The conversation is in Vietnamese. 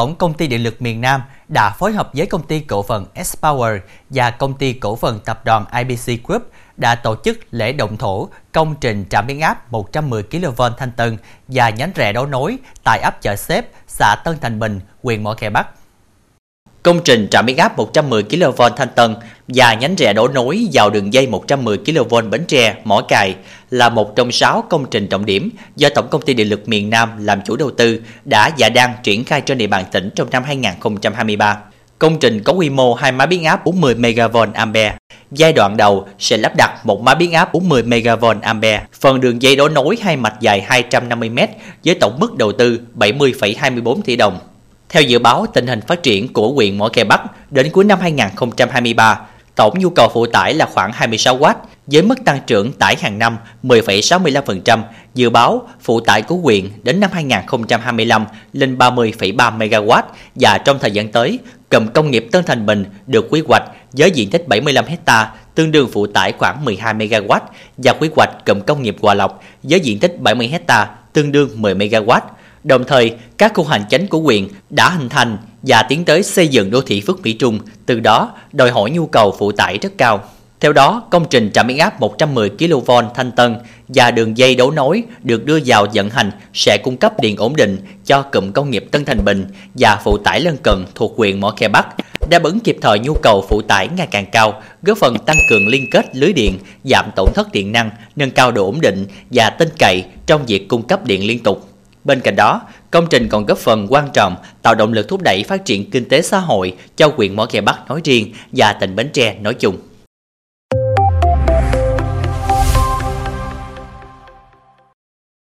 Tổng công ty Điện lực miền Nam đã phối hợp với công ty cổ phần S-Power và công ty cổ phần tập đoàn IBC Group đã tổ chức lễ động thổ công trình trạm biến áp 110 kV Thanh Tân và nhánh rẽ đấu nối tại ấp chợ Xếp, xã Tân Thành Bình, huyện Mỏ Cày Bắc. Công trình trạm biến áp 110 kV Thanh Tân và nhánh rẽ đổ nối vào đường dây 110 kV Bến Tre, Mỏ Cày là một trong 6 công trình trọng điểm do Tổng công ty Điện lực miền Nam làm chủ đầu tư đã và đang triển khai trên địa bàn tỉnh trong năm 2023. Công trình có quy mô hai máy biến áp 40 MV Ampere. Giai đoạn đầu sẽ lắp đặt một máy biến áp 40 MV Ampere. Phần đường dây đấu nối hai mạch dài 250 m với tổng mức đầu tư 70,24 tỷ đồng. Theo dự báo tình hình phát triển của huyện Mỏ Cày Bắc đến cuối năm 2023, tổng nhu cầu phụ tải là khoảng 26W với mức tăng trưởng tải hàng năm 10,65%, dự báo phụ tải của huyện đến năm 2025 lên 30,3 MW và trong thời gian tới, cụm công nghiệp Tân Thành Bình được quy hoạch với diện tích 75 ha tương đương phụ tải khoảng 12 MW và quy hoạch cụm công nghiệp Hòa Lộc với diện tích 70 ha tương đương 10 MW Đồng thời, các khu hành chánh của huyện đã hình thành và tiến tới xây dựng đô thị Phước Mỹ Trung, từ đó đòi hỏi nhu cầu phụ tải rất cao. Theo đó, công trình trạm biến áp 110 kV Thanh Tân và đường dây đấu nối được đưa vào vận hành sẽ cung cấp điện ổn định cho cụm công nghiệp Tân Thành Bình và phụ tải lân cận thuộc huyện Mỏ Khe Bắc, đáp ứng kịp thời nhu cầu phụ tải ngày càng cao, góp phần tăng cường liên kết lưới điện, giảm tổn thất điện năng, nâng cao độ ổn định và tin cậy trong việc cung cấp điện liên tục. Bên cạnh đó, công trình còn góp phần quan trọng tạo động lực thúc đẩy phát triển kinh tế xã hội cho huyện Mỏ Cày Bắc nói riêng và tỉnh Bến Tre nói chung.